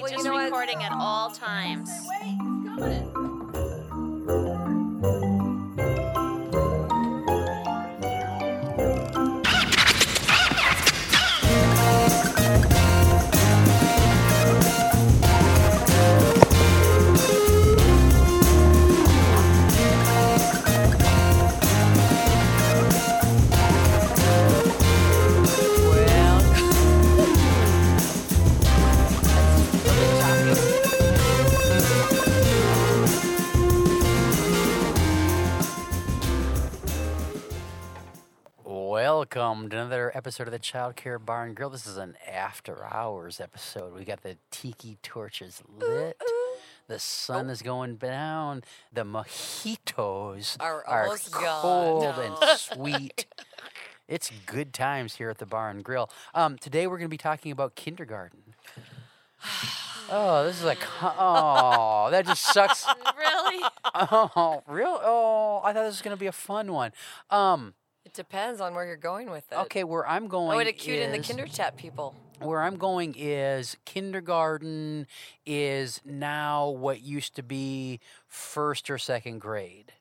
Well, you just know what? recording at all times. Welcome to another episode of the Child Care Bar and Grill. This is an after hours episode. We got the tiki torches lit. The sun is going down. The mojitos Are are cold No. and sweet. It's good times here at the Bar and Grill. Um, today we're going to be talking about kindergarten. Oh, this is like oh, that just sucks. really? Oh, real? Oh, I thought this was going to be a fun one. Um, depends on where you're going with it. okay, where I'm going I would acute in the kinder chat people. where I'm going is kindergarten is now what used to be first or second grade.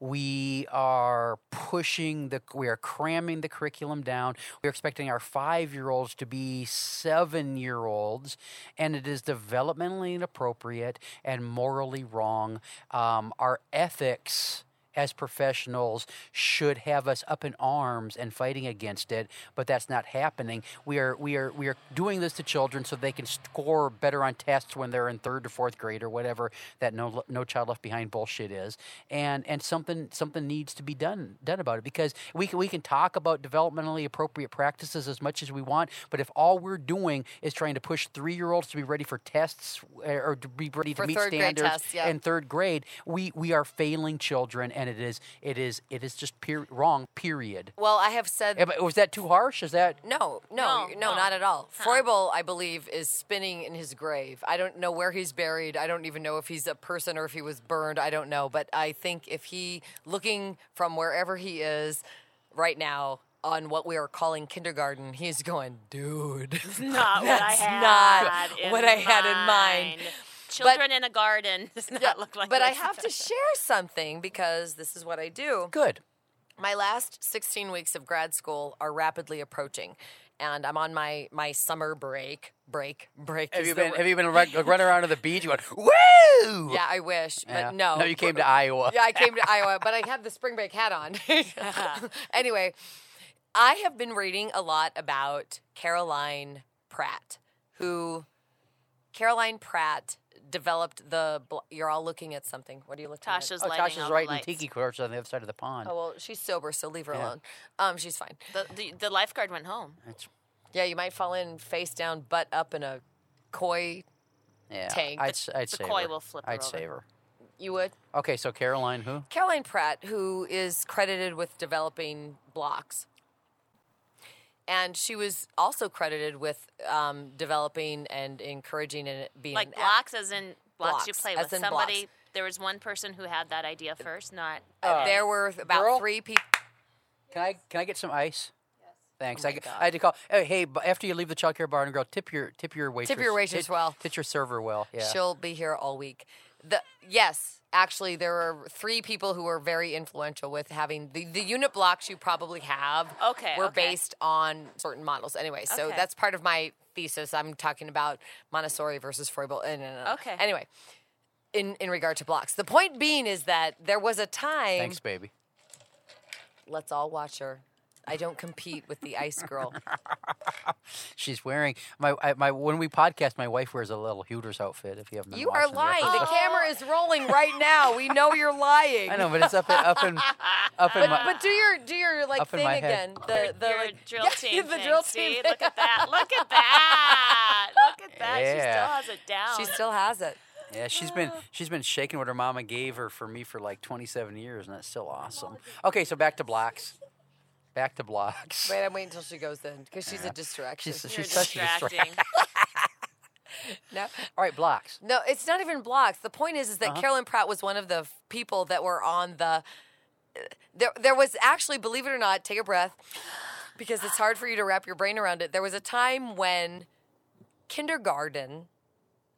We are pushing the, we are cramming the curriculum down. We're expecting our five year olds to be seven year olds, and it is developmentally inappropriate and morally wrong. Um, our ethics as professionals should have us up in arms and fighting against it, but that's not happening. We are we are we are doing this to children so they can score better on tests when they're in third or fourth grade or whatever that no no child left behind bullshit is. And and something something needs to be done done about it because we can we can talk about developmentally appropriate practices as much as we want, but if all we're doing is trying to push 3-year-olds to be ready for tests uh, or to be ready to For meet standards tests, yeah. in third grade, we we are failing children, and it is it is it is just per- wrong. Period. Well, I have said Was that too harsh? Is that no, no, No, no, no. not at all. Uh-uh. Froebel, I believe, is spinning in his grave. I don't know where he's buried. I don't even know if he's a person or if he was burned. I don't know. But I think if he, looking from wherever he is right now on what we are calling kindergarten, he's going, dude. Not what I That's had. not in what I had in mind. Children in a garden does not Yeah, look like but I have to share something because this is what I do. good? My last 16 weeks of grad school are rapidly approaching, and I'm on my my summer break. Break, break. Have you been word. Have you been run, running around to the beach? You went woo? Yeah, I wish, but Yeah. no. No, you came to Iowa. Yeah, I came to Iowa, but I had the spring break hat on. anyway, I have been reading a lot about Caroline Pratt, who Caroline Pratt developed the. bl- You're all looking at something. What are you looking at? Tasha's Oh, lighting Tasha's all the writing lights. tiki torches on the other side of the pond. Oh well, she's sober, so leave her Yeah. alone. Um, she's fine. The, the, the lifeguard went home. It's- Yeah, you might fall in face down, butt up in a koi. yeah, Tank. I'd, The- s- I'd the save koi her. will flip her I'd over. save her. You would. Okay, so Caroline, who? Caroline Pratt, who is credited with developing blocks. And she was also credited with um, developing and encouraging and being Like an blocks, as in blocks, you play as with. in Somebody. blocks. There was one person who had that idea first, not. Uh, there were about Girl? three people. Can I can I get some ice? Thanks. Oh I, my g- God. I had to call. Hey, hey, after you leave the childcare bar and girl, tip your tip your waitress. Tip your waitress tip, well. Tip your server well. Yeah. She'll be here all week. The yes, actually, there are three people who were very influential with having the, the unit blocks you probably have. Okay, were okay. based on certain models. Anyway, so Okay. that's part of my thesis. I'm talking about Montessori versus Froebel. no, no, no. Okay. Anyway, in in regard to blocks, the point being is that there was a time. Thanks, baby. Let's all watch her. I don't compete with the ice girl. She's wearing my I, my when we podcast. My wife wears a little Hooters outfit. If you haven't You are watching the lying. The camera is rolling right now. We know you're lying. I know, but it's up in, up in up in But, my. but do your do your like thing again. head. The the Your like, drill yeah, team. the thing. drill See, team. look at that. Look at that. Look at that. She still has it down. She still has it. Yeah, she's been she's been shaking what her mama gave her for me for like 27 years, and that's still awesome. Okay, so back to blocks. Back to blocks. Wait, I'm waiting until she goes in because she's a distraction. She's You're she's such a distracting. distraction. no, All right, blocks. no, it's not even blocks. The point is, is Uh-huh. that Carolyn Pratt was one of the f- people that were on the. There, there was actually, believe it or not, take a breath, because it's hard for you to wrap your brain around it. There was a time when kindergarten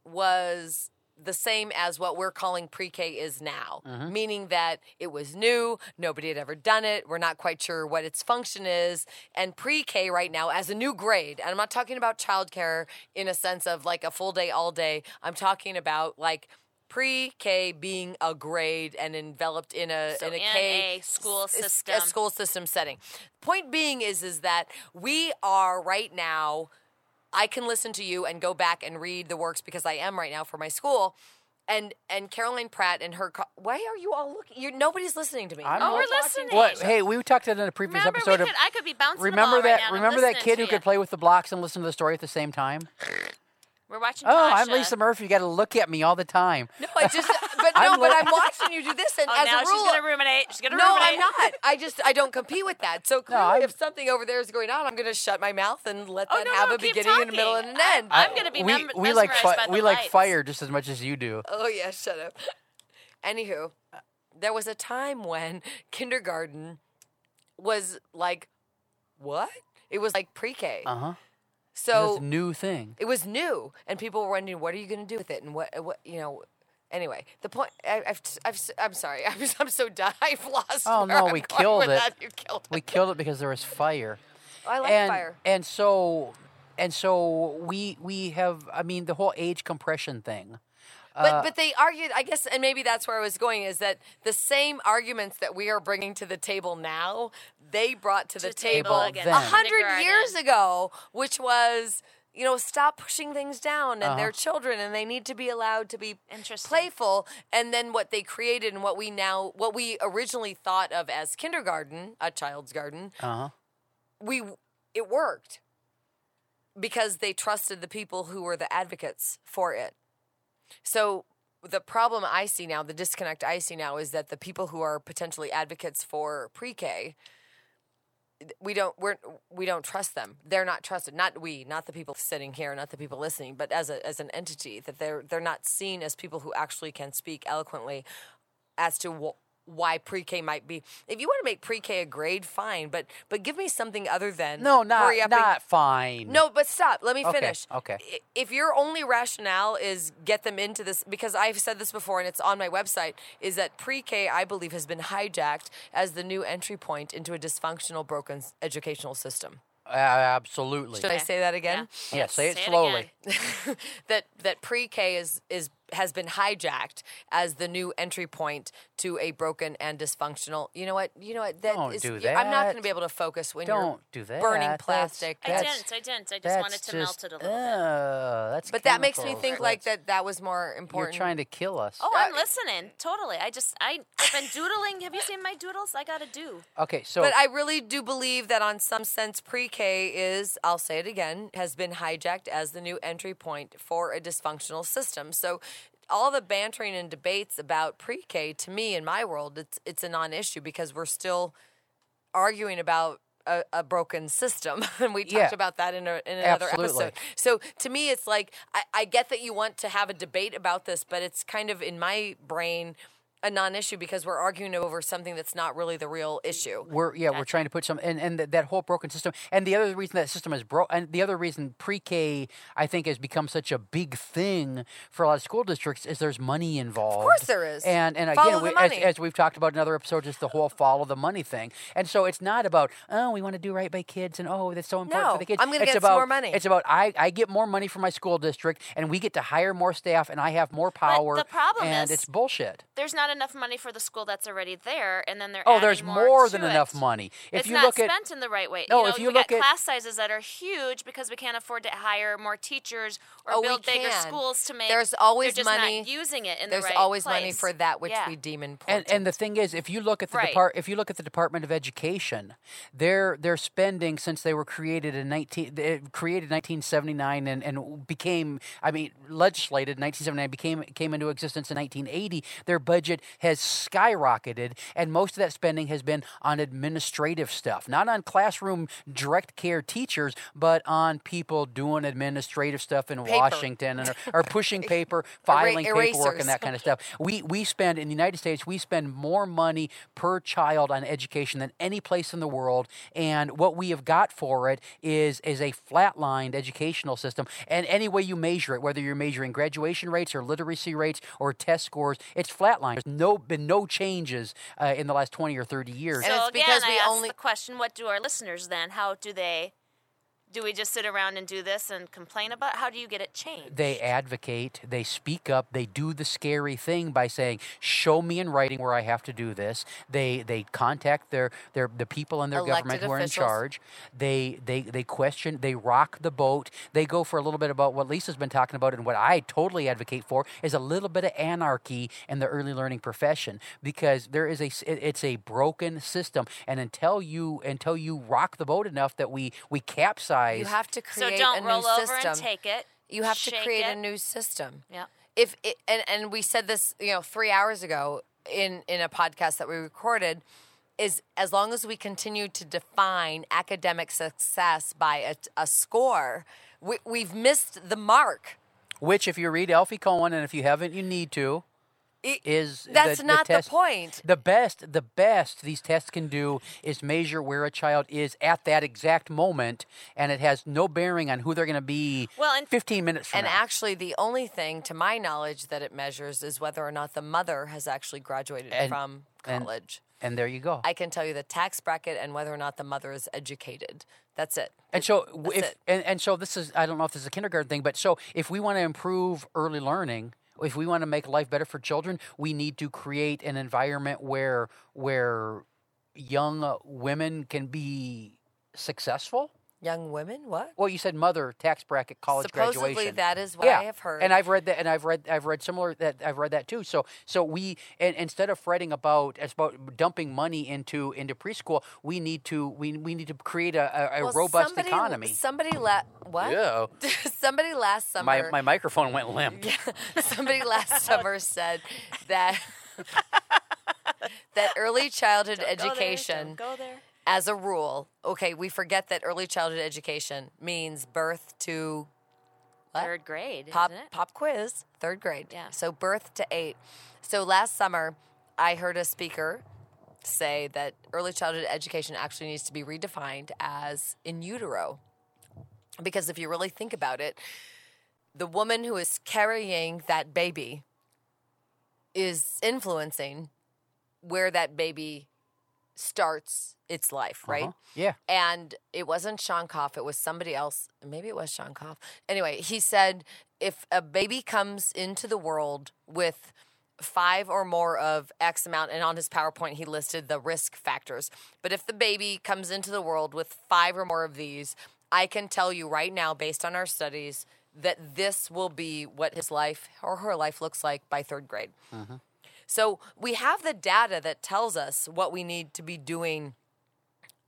was the same as what we're calling pre-K is now, Mm-hmm. meaning that it was new, nobody had ever done it, we're not quite sure what its function is, and pre-K right now as a new grade, and I'm not talking about childcare in a sense of like a full day, all day. I'm talking about like pre-K being a grade and enveloped in a So in a in K a school system. a school system setting. Point being is is that we are right now. I can listen to you and go back and read the works because I am right now for my school. And and Caroline Pratt and her. Co- Why are you all looking? You're nobody's listening to me. I'm You're Oh, we're watching- listening. What? Hey, we talked about it in a previous Remember, we episode could, of. I could be bouncing Remember the ball that? right now and I'm remember that listening kid to who you. could play with the blocks and listen to the story at the same time? We're watching. Oh, I'm Lisa Murphy. You got to look at me all the time. No, I just. But I'm no, but li- I'm watching you do this, and Oh, as now a rule, she's gonna ruminate. She's gonna No, ruminate. No, I'm not. I just I don't compete with that. So clearly, I'm- if something over there is going on, I'm going to shut my mouth and let Oh, that no, have no, a keep beginning and a middle and an end. I'm gonna be we, mem- we like mesmerized by the we like fire just as much as you do. Oh yeah, shut up. Anywho, there was a time when kindergarten was like what? It was like pre-K. Uh huh. So this new thing. it was new, and people were wondering, what are you going to do with it, and what, what, you know. Anyway, the point. I, I've, I've, I'm sorry. I'm, I'm so done. I've lost. Oh, no, we killed it. You killed it. We killed it because there was fire. Oh, I like and, fire. And so and so we we have. I mean, the whole age compression thing. But Uh, but they argued, I guess, and maybe that's where I was going is that the same arguments that we are bringing to the table now, they brought to the To table table a hundred years ago, which was. You know, stop pushing things down, and they're Uh-huh. children, and they need to be allowed to be playful. And then what they created, and what we now, what we originally thought of as kindergarten, a child's garden, Uh huh. we it worked because they trusted the people who were the advocates for it. So the problem I see now, the disconnect I see now is that the people who are potentially advocates for pre-K we don't we're we don't trust them. They're not trusted. Not we, not the people sitting here, not the people listening, but as a as an entity that they're they're not seen as people who actually can speak eloquently as to wh- why pre-K might be. If you want to make pre-K a grade, fine, but but give me something other than No, not hurry up and- not fine. no, but stop. Let me Okay, finish. okay. I- If your only rationale is get them into this, because I've said this before and it's on my website, is that pre K, I believe, has been hijacked as the new entry point into a dysfunctional, broken educational system. Uh, absolutely. Should I say that again? Yeah. Yeah, say it Say it slowly. again. that that pre K is is has been hijacked as the new entry point to a broken and dysfunctional. You know what? You know what? That Don't is- do I'm not going to be able to focus when Don't you're do that. burning That's- plastic. I That's- didn't. I didn't. I just wanted to just, melt it a little bit. uh, That's but that makes me chemicals. think like that that was more important. You're trying to kill us. Oh, I'm Uh, listening. Totally. I just I I've been doodling. Have you seen my doodles? I gotta do. Okay, so But I really do believe that, on some sense, pre K is, I'll say it again, has been hijacked as the new entry point for a dysfunctional system. So, all the bantering and debates about pre K, to me, in my world, it's, it's a non issue because we're still arguing about. A, a broken system, and we talked Yeah. about that in, a, in another Absolutely. episode. So to me, it's like I, I get that you want to have a debate about this, but it's kind of in my brain a non-issue because we're arguing over something that's not really the real issue. we're yeah we're trying to put some and and th- that whole broken system and the other reason that system is broke and the other reason pre-K I think has become such a big thing for a lot of school districts is there's money involved. Of course there is. And and Follow again we, as, as we've talked about in other episodes, it's the whole follow the money thing. And so it's not about oh we want to do right by kids and oh that's so important No, for the kids. I'm gonna It's get some about, more money. It's about I I get more money from my school district and we get to hire more staff and I have more power. But the problem and is- it's bullshit. There's not enough money for the school that's already there, and then they're Oh, there's more, more than it. enough money. If it's you not look at spent in the right way. No, you know, if you look at- class sizes that are huge because we can't afford to hire more teachers or Oh, build bigger can. schools to make. There's always money- Not using it in There's the right always money for that which Yeah. we deem important. And, and the thing is, if you look at the Right. depart, if you look at the Department of Education, their their spending since they were created in nineteen they created nineteen seventy nine and, and became I mean legislated in nineteen seventy nine became came into existence in nineteen eighty. Their budget has skyrocketed, and most of that spending has been on administrative stuff, not on classroom direct care teachers, but on people doing administrative stuff in Paper. Washington and or, pushing paper, filing paperwork, and that kind of stuff. We we spend in the United States we spend more money per child on education than any place in the world, and what we have got for it is is a flatlined educational system. And any way you measure it, whether you're measuring graduation rates or literacy rates or test scores, it's flatlined. There's no been no changes uh, in the last twenty or thirty years. And so it's again, because I we ask only- the question: What do our listeners then? How do they? Do we just sit around and do this and complain about? How do you get it changed? They advocate, they speak up, they do the scary thing by saying, "Show me in writing where I have to do this." They they contact their their the people in their government Elected who are in charge. They they they question, they rock the boat. They go for a little bit about what Lisa's been talking about and what I totally advocate for is a little bit of anarchy in the early learning profession because there is a it's a broken system and until you until you rock the boat enough that we we capsize You have to so create don't a new roll over system. and take it. you have to shake create a new system. Yeah. If it, and and we said this, you know, three hours ago in in a podcast that we recorded, is as long as we continue to define academic success by a, a score, we, we've missed the mark. which if you read Alfie Kohn and if you haven't you need to It- is that's the, not the test, point. The best, the best these tests can do is measure where a child is at that exact moment, and it has no bearing on who they're going to be. Well, and- 15 minutes from And now. actually, the only thing, to my knowledge, that it measures is whether or not the mother has actually graduated And- from college. and there you go. I can tell you the tax bracket and whether or not the mother is educated. That's it. and so, That's if it. and, and so this is I don't know if this is a kindergarten thing, but so if we want to improve early learning, if we want to make life better for children, we need to create an environment where where young women can be successful. Young women, what? Well, you said mother tax bracket college Supposedly, graduation. that is what yeah, I have heard. and I've read that, and I've read I've read similar that I've read that too. So so we and instead of fretting about it's about dumping money into into preschool, we need to we, we need to create a, a, a Well, robust somebody, economy. Somebody la- what? Yeah. somebody last summer. My my microphone went limp. somebody last summer said that that early childhood Go there, don't education, Go there. As a rule, okay, we forget that early childhood education means birth to what? Third grade, pop isn't it? pop quiz, third grade. Yeah. So birth to eight. So last summer, I heard a speaker say that early childhood education actually needs to be redefined as in utero, because if you really think about it, the woman who is carrying that baby is influencing where that baby starts its life, right? Uh-huh. Yeah. and it wasn't Shonkoff, it was somebody else. Maybe it was Shonkoff. Anyway, he said if a baby comes into the world with five or more of X amount, and on his PowerPoint, he listed the risk factors. But if the baby comes into the world with five or more of these, I can tell you right now, based on our studies, that this will be what his life or her life looks like by third grade. So we have the data that tells us what we need to be doing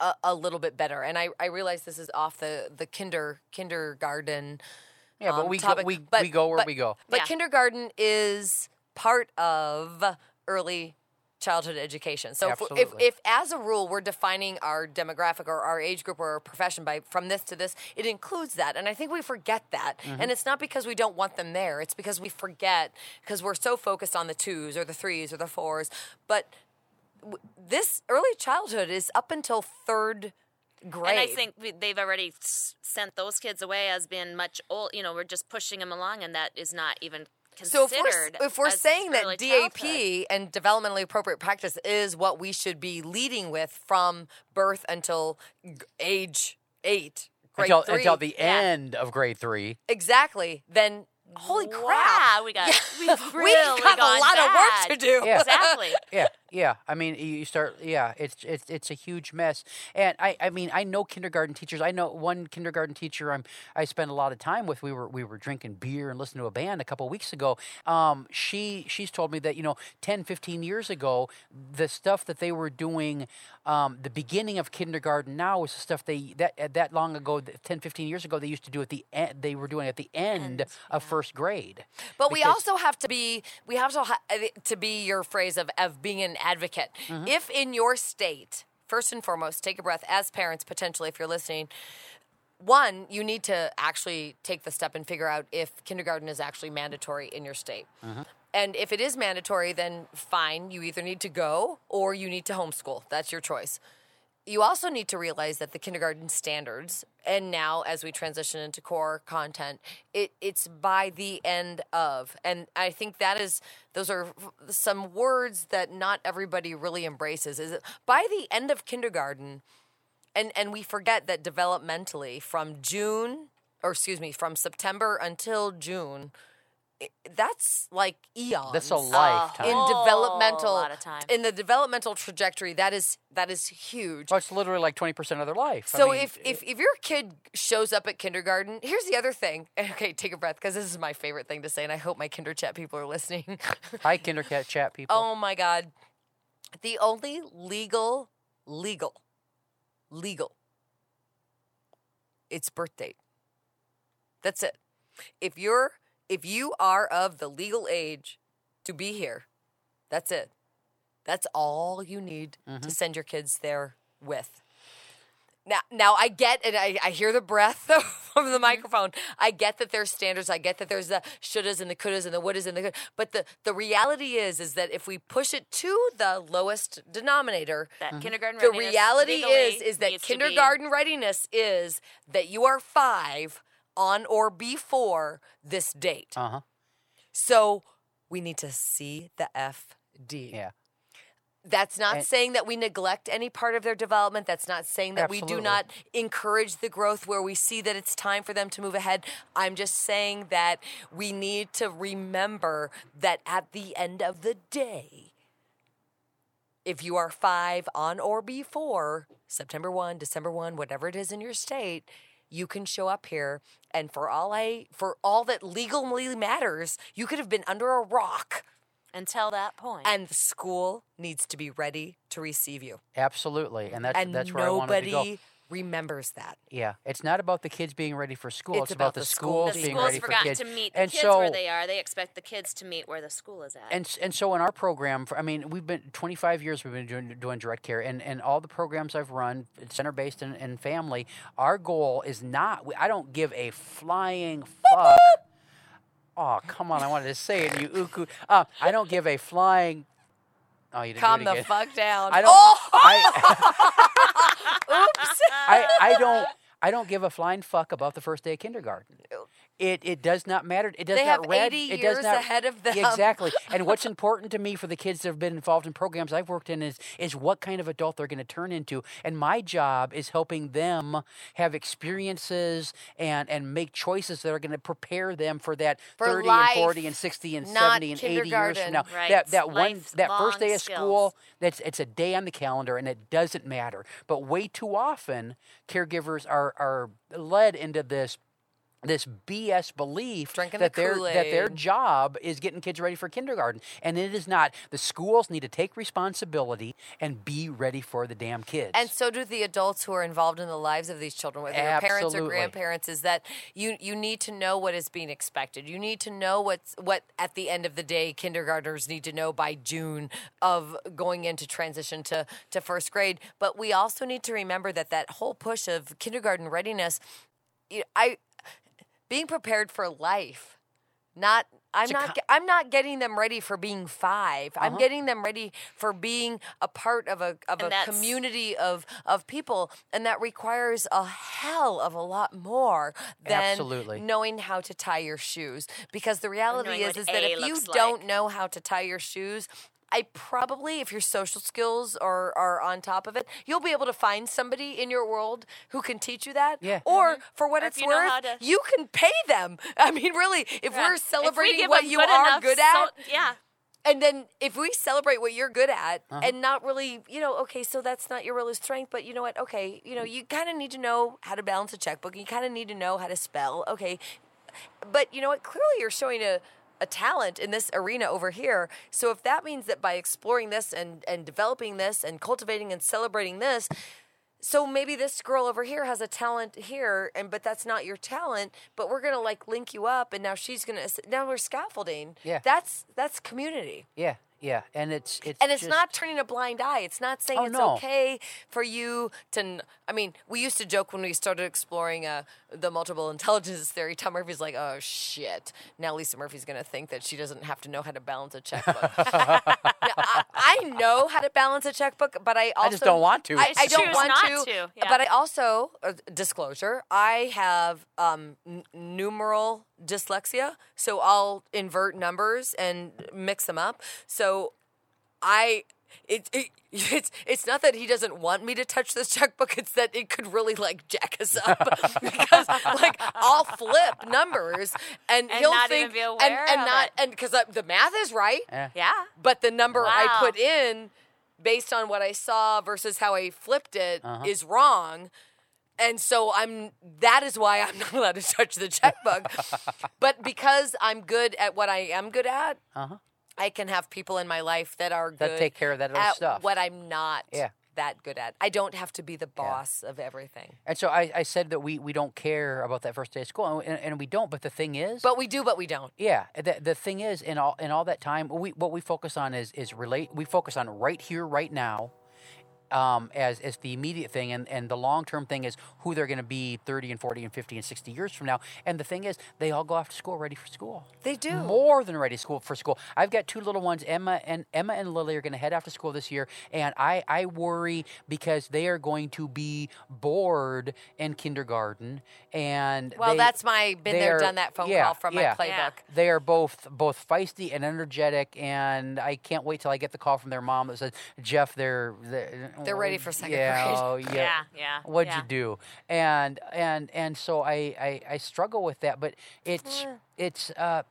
a, a little bit better. And I, I realize this is off the the kinder kindergarten. Yeah, but um, we go, we but- we go where but- we go. But Yeah. kindergarten kindergarten is part of early childhood education. So if, if, if as a rule we're defining our demographic or our age group or our profession by from this to this, it includes that. And I think we forget that. Mm-hmm. And it's not because we don't want them there. It's because we forget because we're so focused on the twos or the threes or the fours. But w- this early childhood is up until third grade. And I think we, they've already s- sent those kids away as being much old. You know, we're just pushing them along, and that is not even So if we're, if we're saying that DAP childhood. and developmentally appropriate practice is what we should be leading with from birth until age eight, grade Until three, until the yeah. end of grade three. exactly, then holy crap, Wow, we got we've really we've got a gone lot of work to do. Yeah. Exactly. Yeah, yeah. I mean, you start. Yeah, it's it's it's a huge mess. And I, I mean, I know kindergarten teachers. I know one kindergarten teacher. I'm I spent a lot of time with. We were we were drinking beer and listening to a band a couple of weeks ago. Um, she she's told me that you know 10, 15 years ago, the stuff that they were doing, um, the beginning of kindergarten now is the stuff they that that long ago, 10, 15 years ago, they used to do at the end. They were doing at the end End, of first grade. But But we also have to be we have to ha- uh, to be your phrase of of being an advocate. Mm-hmm. If in your state, first and foremost, take a breath as parents potentially if you're listening. One, you need to actually take the step and figure out if kindergarten is actually mandatory in your state. Mm-hmm. And if it is mandatory, then fine, you either need to go or you need to homeschool. That's your choice. You also need to realize that the kindergarten standards, and now as we transition into core content, it, it's by the end of. And I think that is, those are some words that not everybody really embraces. Is it by the end of kindergarten, and and we forget that developmentally from June or excuse me from September until June that's like eons That's a uh, lifetime. in whole developmental oh, lot of time. in the developmental trajectory that is that is huge Well, it's literally like twenty percent of their life. I so mean, if, if if your kid shows up at kindergarten, here's the other thing. Okay, take a breath because this is my favorite thing to say, and I hope my Kinder Chat people are listening. hi Kindercat chat people. Oh my God. The only legal, legal, legal, it's birth date. That's it. If you're, if you are of the legal age to be here, that's it. That's all you need to mm-hmm. send your kids there with. Now, now I get and I, I hear the breath from the mm-hmm. microphone. I get that there's standards. I get that there's the shouldas and the couldas and the wouldas and the could. But the, the reality is is that if we push it to the lowest denominator, That mm-hmm. kindergarten the reality is is that needs to be- kindergarten readiness is that you are five on or before this date. Uh huh. So we need to see the FD. Yeah. That's not And- saying that we neglect any part of their development. That's not saying that we do not encourage the growth where we see that it's time for them to move ahead. I'm just saying that we need to remember that at the end of the day, if you are five on or before September 1, December 1, whatever it is in your state, you can show up here and for all I for all that legally matters, you could have been under a rock until that point. and the school needs to be ready to receive you. Absolutely, and that's and that's where I wanted to go. Remembers that. Yeah, it's not about the kids being ready for school. It's It's, about, about the the school schools the being school's ready for forgotten kids. to meet the and kids so, where they are. They expect the kids to meet where the school is at. and and so in our program, for, I mean, we've been 25 years. We've been doing, doing direct care, and, and all the programs I've run, center based and, and family. Our goal is not. I don't give a flying fuck. Oh come on! I wanted to say it. You uku. Uh, I don't give a flying. Oh, you didn't Calm the fuck down. I don't. Oh! I, Oops. I, I don't I don't give a flying fuck about the first day of kindergarten. It it does not matter. It does They not have red. 80 it does not, ahead of them. Exactly. And what's important to me for the kids that have been involved in programs I've worked in is is what kind of adult they're going to turn into. And my job is helping them have experiences and and make choices that are going to prepare them for that For 30 life, and 40 and 60 and 70 and 80 years from now. Right. That that one that first day of school that's it's a day on the calendar and it doesn't matter. But way too often caregivers are are led into this this BS belief Drinking that the their that their job is getting kids ready for kindergarten and it is not. The schools need to take responsibility and be ready for the damn kids. And so do the adults who are involved in the lives of these children, whether your parents or grandparents, is that you you need to know what is being expected. You need to know what's what at the end of the day kindergartners need to know by June of going into transition to, to first grade. But we also need to remember that that whole push of kindergarten readiness, I being prepared for life not i'm not i'm not getting them ready for being 5 i'm Uh-huh. getting them ready for being a part of a of And a community of of people and that requires a hell of a lot more than Absolutely. knowing how to tie your shoes because the reality is is that if you don't know how to tie your shoes I probably, if your social skills are, are on top of it, you'll be able to find somebody in your world who can teach you that. Yeah. Or for what Or it's you worth, to- you can pay them. I mean, really, if Yeah. we're If we celebrating what you good are enough good so- at, yeah. and then if we celebrate what you're good at Uh-huh. and not really, you know, okay, so that's not your real strength, but you know what? Okay, you know, you kind of need to know how to balance a checkbook. You kind of need to know how to spell. Okay. But you know what? Clearly you're showing a a talent in this arena over here. So if that means that by exploring this and and developing this and cultivating and celebrating this, so maybe this girl over here has a talent here and but that's not your talent but we're gonna like link you up and now she's gonna now we're scaffolding Yeah. that's that's community Yeah, yeah, and it's it's and it's just- not turning a blind eye it's not saying Oh, it's no. okay for you to n- i mean we used to joke when we started exploring uh, the multiple intelligence theory tom murphy's like oh shit now lisa murphy's gonna think that she doesn't have to know how to balance a checkbook Now, I, I know how to balance a checkbook, but I also just don't want to. I, I don't Choose want not to. to, yeah. But I also uh, disclosure. I have um, n- numeral dyslexia, so I'll invert numbers and mix them up. So I. It, it, it's it's not that he doesn't want me to touch this checkbook. It's that it could really like jack us up because like I'll flip numbers and, And he'll not think even be and, aware and of not it. and because the math is right, Eh. Yeah. but the number I put in based on what I saw versus how I flipped it is Uh-huh. wrong. And so I'm that is why I'm not allowed to touch the checkbook. but because I'm good at what I am good at, Uh-huh. I can have people in my life that are good That take care of that other at stuff. what I'm not Yeah. that good at. I don't have to be the boss of everything. And so I, I said that we, we don't care about that first day of school, and, and we don't. But the thing is, But we do, but we don't. yeah, the, the thing is, in all in all that time, we what we focus on is is relate. We focus on right here, right now, um, as as the immediate thing, and and the long term thing is who they're going to be thirty and forty and fifty and sixty years from now. And the thing is, they all go off to school ready for school. They do. more than ready school for school. I've got two little ones, Emma and Emma and Lily are going to head off to school this year, and I I worry because they are going to be bored in kindergarten, and Well, they- that's my been there, are- done that phone yeah, call from yeah. my playbook. Yeah. They are both both feisty and energetic, and I can't wait till I get the call from their mom that says, "Jeff, they're they're, They're ready for second yeah, grade." oh, yeah, Yeah, yeah, What'd yeah. you do? And and and so I, I I struggle with that, but it's it's uh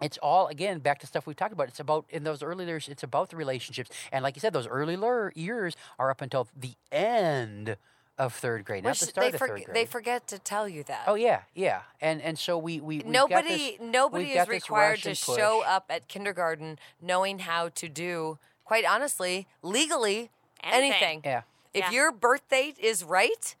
it's all again back to stuff we've talked about. It's about in those early years. It's about the relationships, and like you said, those early years are up until the end of third grade, not Which the start they, of forg- third grade. they forget to tell you that. oh yeah, yeah, and and so we we we've got nobody this- nobody is required to show up at kindergarten knowing how to do quite honestly legally anything, Anything. Yeah, if Yeah. your birth date is right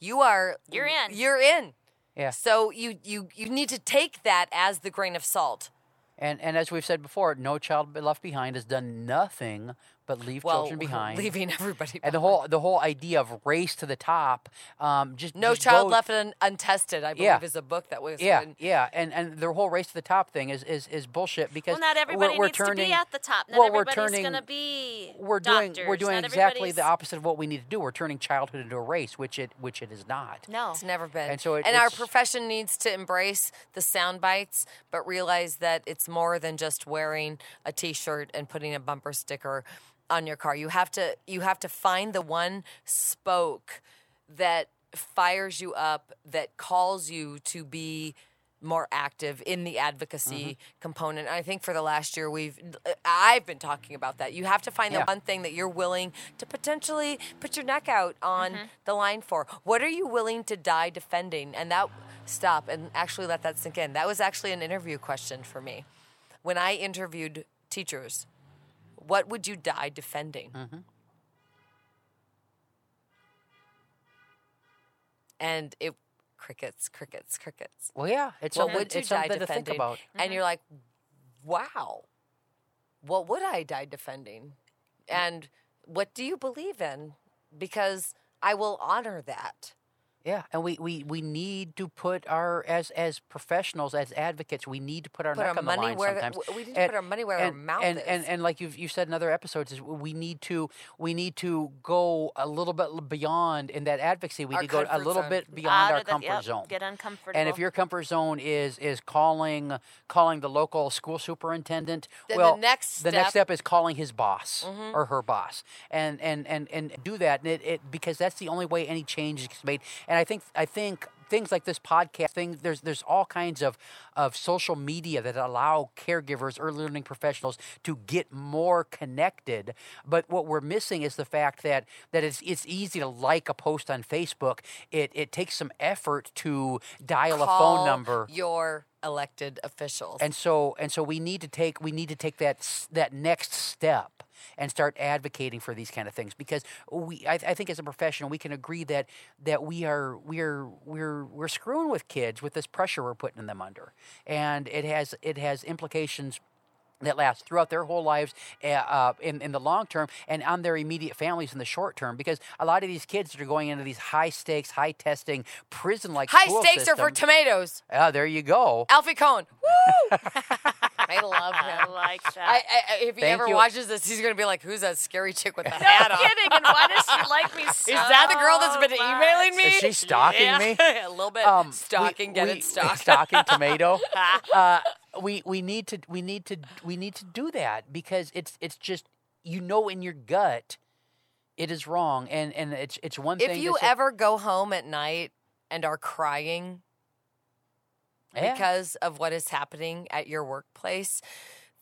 you are You're in. you're in yeah. so you you you need to take that as the grain of salt And and as we've said before, no child left behind has done nothing but leave well children behind. leaving everybody and the behind. whole the whole idea of race to the top, um, just no just child goes- left un- untested i believe Yeah. is a book that was Yeah, written. yeah, and and the whole race to the top thing is is, is bullshit because Well, not we're- everybody we're, needs turning, to be at the top. Not well, we're turning, going to be we're doing doctors. we're doing Not exactly the opposite of what we need to do. We're turning childhood into a race, which it which it is not. No. It's never been. And so it- our profession needs to embrace the sound bites, but realize that it's more than just wearing a T-shirt and putting a bumper sticker on your car. You have to you have to find the one spoke that fires you up, that calls you to be more active in the advocacy mm-hmm. component. I think for the last year we've I've been talking about that. You have to find Yeah. the one thing that you're willing to potentially put your neck out on mm-hmm. the line for. What are you willing to die defending? And that stop and actually let that sink in. That was actually an interview question for me. When I interviewed teachers, what would you die defending? Mm-hmm. And it crickets, crickets, crickets. Well, yeah, it's What something, would you it's die something to think defending? about. And you're mm-hmm. like, wow, what would I die defending? And what do you believe in? Because I will honor that. Yeah, and we, we, we need to put our as as professionals as advocates we need to put our Put neck our on the money line where the- sometimes. w- we need to put our money where our mouth and, is. And and and like you've you said in other episodes is we need to we need to go a little bit beyond in that advocacy. We Our need to go a little zone. bit beyond Out our the- comfort yep, zone. Get uncomfortable. And if your comfort zone is is calling calling the local school superintendent, Then the well, next the next step- step is calling his boss Mm-hmm. or her boss, and and and and do that. And it, it because that's the only way any change is made. And I think I think things like this podcast thing there's there's all kinds of of social media that allow caregivers early learning professionals to get more connected. But what we're missing is the fact that that it's it's easy to like a post on facebook. It it takes some effort to dial a phone number. Your elected officials. and so and so we need to take we need to take that that next step and start advocating for these kind of things because we I, I think as a professional we can agree that that we are we are we're we're screwing with kids with this pressure we're putting them under and it has it has implications that last throughout their whole lives uh, uh, in, in the long term and on their immediate families in the short term because a lot of these kids that are going into these high stakes high testing prison like High stakes are for tomatoes. uh, there you go Alfie Kohn. Woo! I love I him. like that. I, I, if he Thank ever you. watches this, he's gonna be like, "Who's that scary chick with the no hat on?" kidding. And why does she like me so Is that the girl that's been much? emailing me? is she stalking Yeah. me a little bit. Um, stalking, we, get we, it stalked. stalking tomato. uh, we we need to we need to we need to do that because it's it's just you know in your gut it is wrong and and it's it's one if thing. you to say, ever go home at night and are crying Yeah. because of what is happening at your workplace,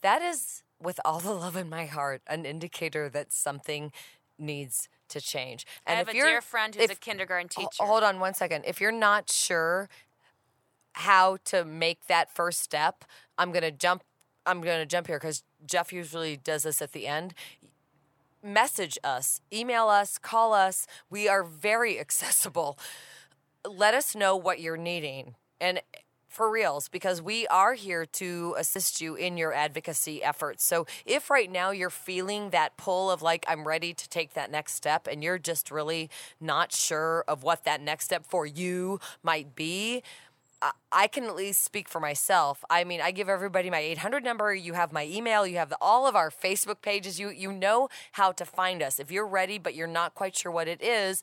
that is, with all the love in my heart, an indicator that something needs to change. I And have if a you're dear friend who's a kindergarten teacher. Hold on one second. If you're not sure how to make that first step, I'm gonna jump. I'm gonna jump here because Jeff usually does this at the end. Message us, email us, call us. We are very accessible. Let us know what you're needing and. For reals, because we are here to assist you in your advocacy efforts. So, if right now you're feeling that pull of like, I'm ready to take that next step, and you're just really not sure of what that next step for you might be, I- can at least speak for myself. I mean, I give everybody my 800 number. You have my email. You have all of our Facebook pages. You you know how to find us. If you're ready, but you're not quite sure what it is,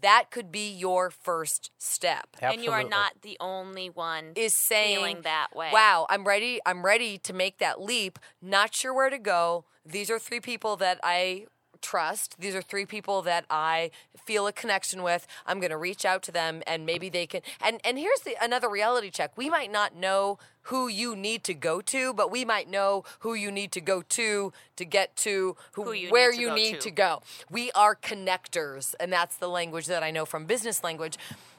that could be your first step. and you are not the only one Is saying feeling that way. Wow, I'm ready. I'm ready to make that leap. Not sure where to go. These are three people that I trust. These are three people that I feel a connection with. I'm going to reach out to them and maybe they can and and here's the another reality check. We might not know who you need to go to, but we might know who you need to go to to get to who, Who you where need you need to. to go. We are connectors, and that's the language that I know from business language.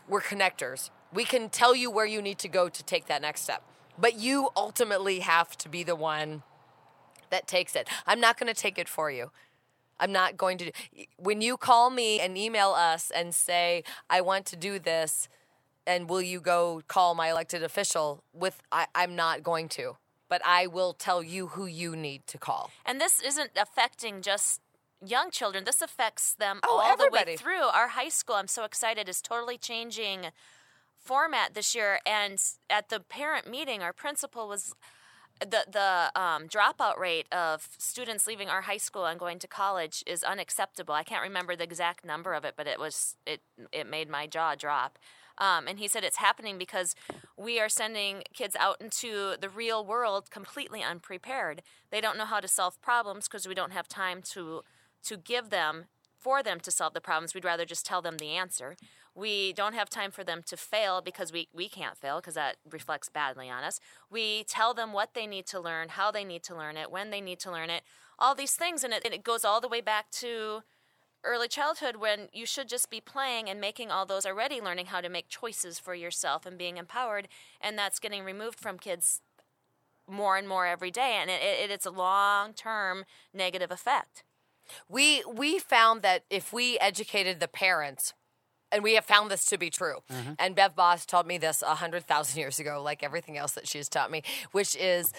We're connectors. We can tell you where you need to go to take that next step, but you ultimately have to be the one that takes it. I'm not going to take it for you. I'm not going to. When you call me and email us and say, I want to do this, and will you go call my elected official? With I, I'm not going to, but I will tell you who you need to call. And this isn't affecting just young children. This affects them Oh, all the way through. Our high school, I'm so excited, is totally changing format this year. And at the parent meeting, our principal was the the um, dropout rate of students leaving our high school and going to college is unacceptable. I can't remember the exact number of it, but it was it it made my jaw drop. Um, and he said it's happening because we are sending kids out into the real world completely unprepared. They don't know how to solve problems because we don't have time to to give them for them to solve the problems. We'd rather just tell them the answer. We don't have time for them to fail because we, we can't fail because that reflects badly on us. We tell them what they need to learn, how they need to learn it, when they need to learn it, all these things. And it, and it goes all the way back to early childhood when you should just be playing and making all those already learning how to make choices for yourself and being empowered. And that's getting removed from kids more and more every day. And it, it, it's a long term negative effect. We we found that if we educated the parents, and we have found this to be true. Mm-hmm. And Bev Bos taught me this a hundred thousand years ago, like everything else that she has taught me, which is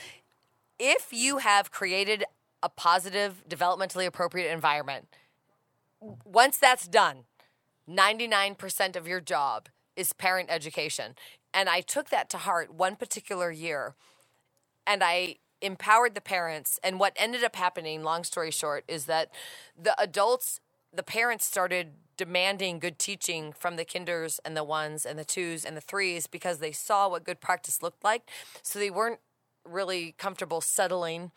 if you have created a positive, developmentally appropriate environment, once that's done, 99% of your job is parent education. And I took that to heart one particular year and I empowered the parents. And what ended up happening, long story short, is that the adults, the parents started demanding good teaching from the kinders and the ones and the twos and the threes because they saw what good practice looked like. So they weren't really comfortable settling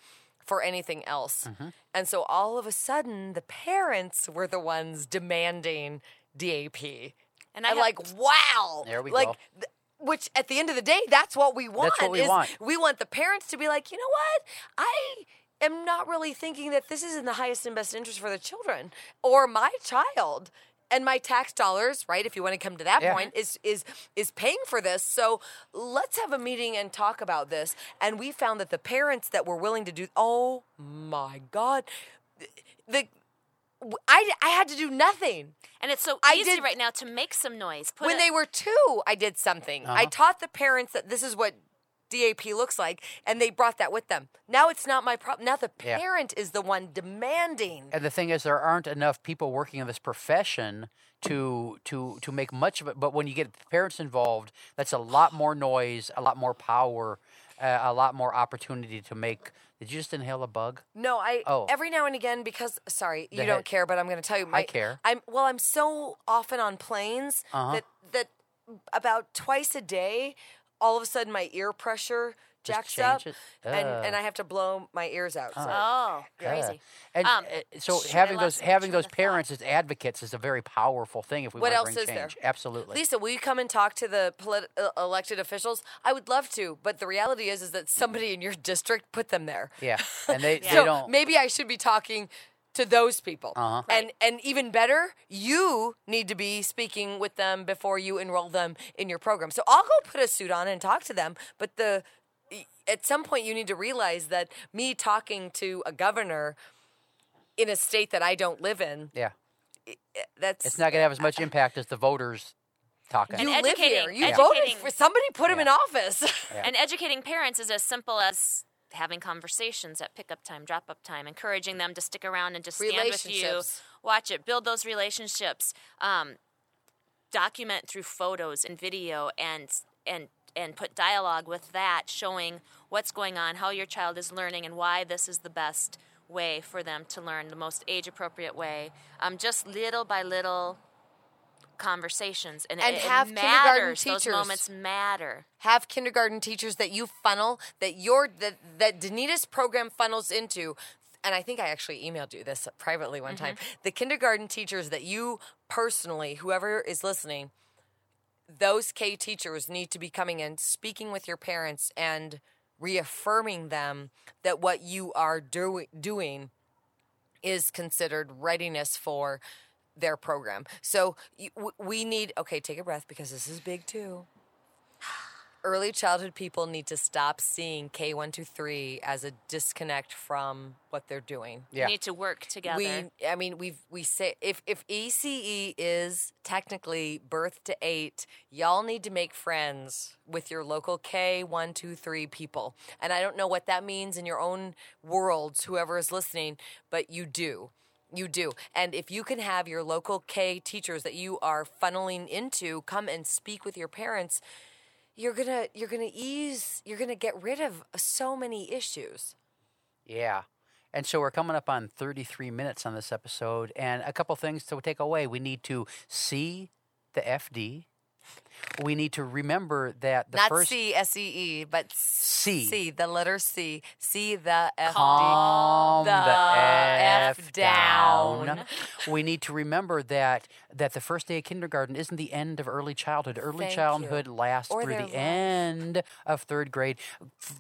for anything else. Mm-hmm. And so all of a sudden, the parents were the ones demanding DAP. And And I I'm have- like, wow. There we like, go. th- which at the end of the day, that's what we want. That's what we is want. We want the parents to be like, you know what? I am not really thinking that this is in the highest and best interest for the children or my child. And my tax dollars, right? If you want to come to that Yeah. point, is is is paying for this. So let's have a meeting and talk about this. And we found that the parents that were willing to do, oh my God, the I, I had to do nothing. And it's so I easy did- right now to make some noise. Put when a- they were two, I did something. I Uh-huh. taught the parents that this is what DAP looks like, and they brought that with them. Now it's not my problem. Now the Yeah. parent is the one demanding. And the thing is, there aren't enough people working in this profession to to to make much of it. But when you get parents involved, that's a lot more noise, a lot more power, uh, a lot more opportunity to make. Did you just inhale a bug? No, I Oh. every now and again because sorry, you The don't head- care, but I'm going to tell you. My, care. I'm well. I'm so often on planes Uh-huh. that that about twice a day, all of a sudden my ear pressure jacks up, changes? and and I have to blow my ears out. So. oh, Yeah. crazy. And Um, uh, so having those having those of thought. parents as advocates is a very powerful thing. If we What want else to bring is there? change, absolutely. Lisa, will you come and talk to the polit- uh, elected officials? I would love to, but the reality is, is that somebody in your district put them there. yeah, and they Yeah. they so don't. maybe I should be talking to those people. Uh-huh. And and even better, you need to be speaking with them before you enroll them in your program. So I'll go put a suit on and talk to them, but the at some point you need to realize that me talking to a governor in a state that I don't live in, yeah, that's it's not going to have as much impact as the voters talking. you live here. You Yeah. voted for somebody put him Yeah. in office. Yeah. And educating parents is as simple as having conversations at pickup time, drop up time, encouraging them to stick around and just stand with you, watch it, build those relationships, um, document through photos and video, and and and put dialogue with that, showing what's going on, how your child is learning, and why this is the best way for them to learn, the most age appropriate way. Um, just little by little conversations, and, And it, have it kindergarten matters. Those teachers. moments matter. have kindergarten teachers that you funnel that your that that Danita's program funnels into. And I think I actually emailed you this privately one time. Mm-hmm. The kindergarten teachers that you personally, whoever is listening, those K teachers need to be coming in, speaking with your parents, and reaffirming them that what you are do- doing is considered readiness for their program. So we need, okay, take a breath because this is big too. Early childhood people need to stop seeing K123 as a disconnect from what they're doing. Yeah. We need to work together. We, I mean, we've we say if if ECE is technically birth to eight, y'all need to make friends with your local K one two three people. And I don't know what that means in your own worlds, whoever is listening, but you do. You do. And if you can have your local K teachers that you are funneling into come and speak with your parents, you're gonna you're gonna ease you're gonna get rid of so many issues. Yeah. And so we're coming up on 33 minutes on this episode, and a couple things to take away. We need to see the FD. We need to remember that the Not first C S E E, but C. C, the letter C. C the F D. calm the, F F down. down. We need to remember that that the first day of kindergarten isn't the end of early childhood. Early Thank you. childhood lasts Or through the life. end of third grade.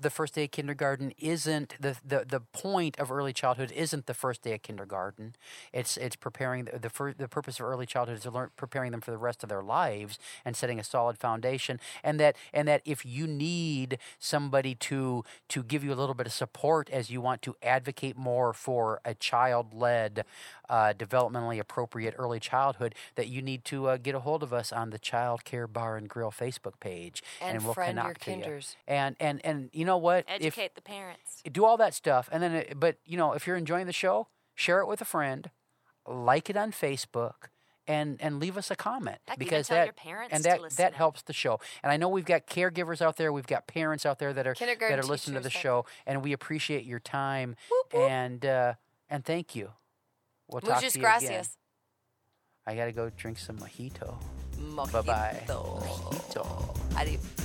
The first day of kindergarten isn't the, the, the point of early childhood isn't the first day of kindergarten. It's it's preparing the the, the purpose of early childhood is to learn preparing them for the rest of their lives and setting a solid foundation. And that and that if you need somebody to to give you a little bit of support as you want to advocate more for a child led, uh, developmentally appropriate early childhood, that you need to uh, get a hold of us on the Child Care Bar and Grill Facebook page, And we'll friend your connect to you. kinders. And and and you know what? If- Educate the parents. do all that stuff and then it, but you know if you're enjoying the show share it with a friend like it on facebook and and leave us a comment Heck, because that your parents and that that helps the show and i know we've got caregivers out there we've got parents out there that are that are listening to the show and we appreciate your time Whoop, whoop. and uh and thank you we'll talk Muchas to you again gracias. i gotta go drink some mojito Mojito. Bye-bye. Mojito. Adios.